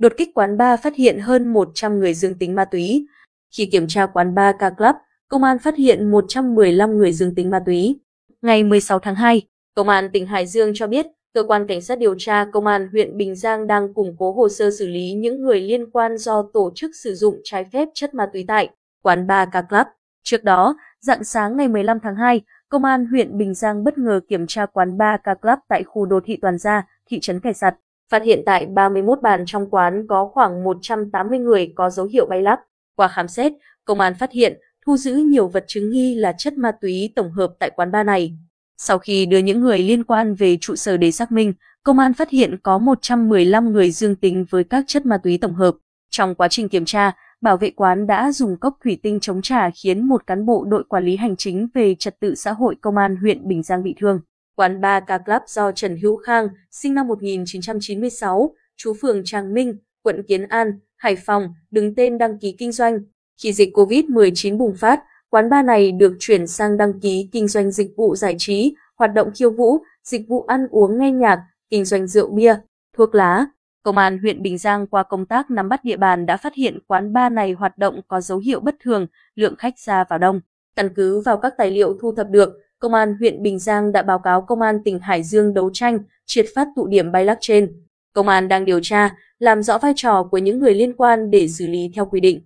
đột kích quán bar phát hiện hơn 100 người dương tính ma túy. Khi kiểm tra quán bar K Club, công an phát hiện 115 người dương tính ma túy. Ngày 16 tháng 2, Công an tỉnh Hải Dương cho biết, cơ quan cảnh sát điều tra công an huyện Bình Giang đang củng cố hồ sơ xử lý những người liên quan do tổ chức sử dụng trái phép chất ma túy tại quán bar K Club. Trước đó, dạng sáng ngày 15 tháng 2, Công an huyện Bình Giang bất ngờ kiểm tra quán bar K Club tại khu đô thị Toàn Gia, thị trấn Kẻ Sặt. Phát hiện tại 31 bàn trong quán có khoảng 180 người có dấu hiệu bay lắc. Qua khám xét, công an phát hiện, thu giữ nhiều vật chứng nghi là chất ma túy tổng hợp tại quán bar này. Sau khi đưa những người liên quan về trụ sở để xác minh, công an phát hiện có 115 người dương tính với các chất ma túy tổng hợp. Trong quá trình kiểm tra, bảo vệ quán đã dùng cốc thủy tinh chống trả khiến một cán bộ đội quản lý hành chính về trật tự xã hội công an huyện Bình Giang bị thương. Quán bar Ca Club do Trần Hữu Khang, sinh năm 1996, chú phường Tràng Minh, quận Kiến An, Hải Phòng, đứng tên đăng ký kinh doanh. Khi dịch COVID-19 bùng phát, quán bar này được chuyển sang đăng ký kinh doanh dịch vụ giải trí, hoạt động khiêu vũ, dịch vụ ăn uống nghe nhạc, kinh doanh rượu bia, thuốc lá. Công an huyện Bình Giang qua công tác nắm bắt địa bàn đã phát hiện quán bar này hoạt động có dấu hiệu bất thường, lượng khách ra vào đông. Căn cứ vào các tài liệu thu thập được, Công an huyện Bình Giang đã báo cáo Công an tỉnh Hải Dương đấu tranh, triệt phát tụ điểm bay lắc trên. Công an đang điều tra, làm rõ vai trò của những người liên quan để xử lý theo quy định.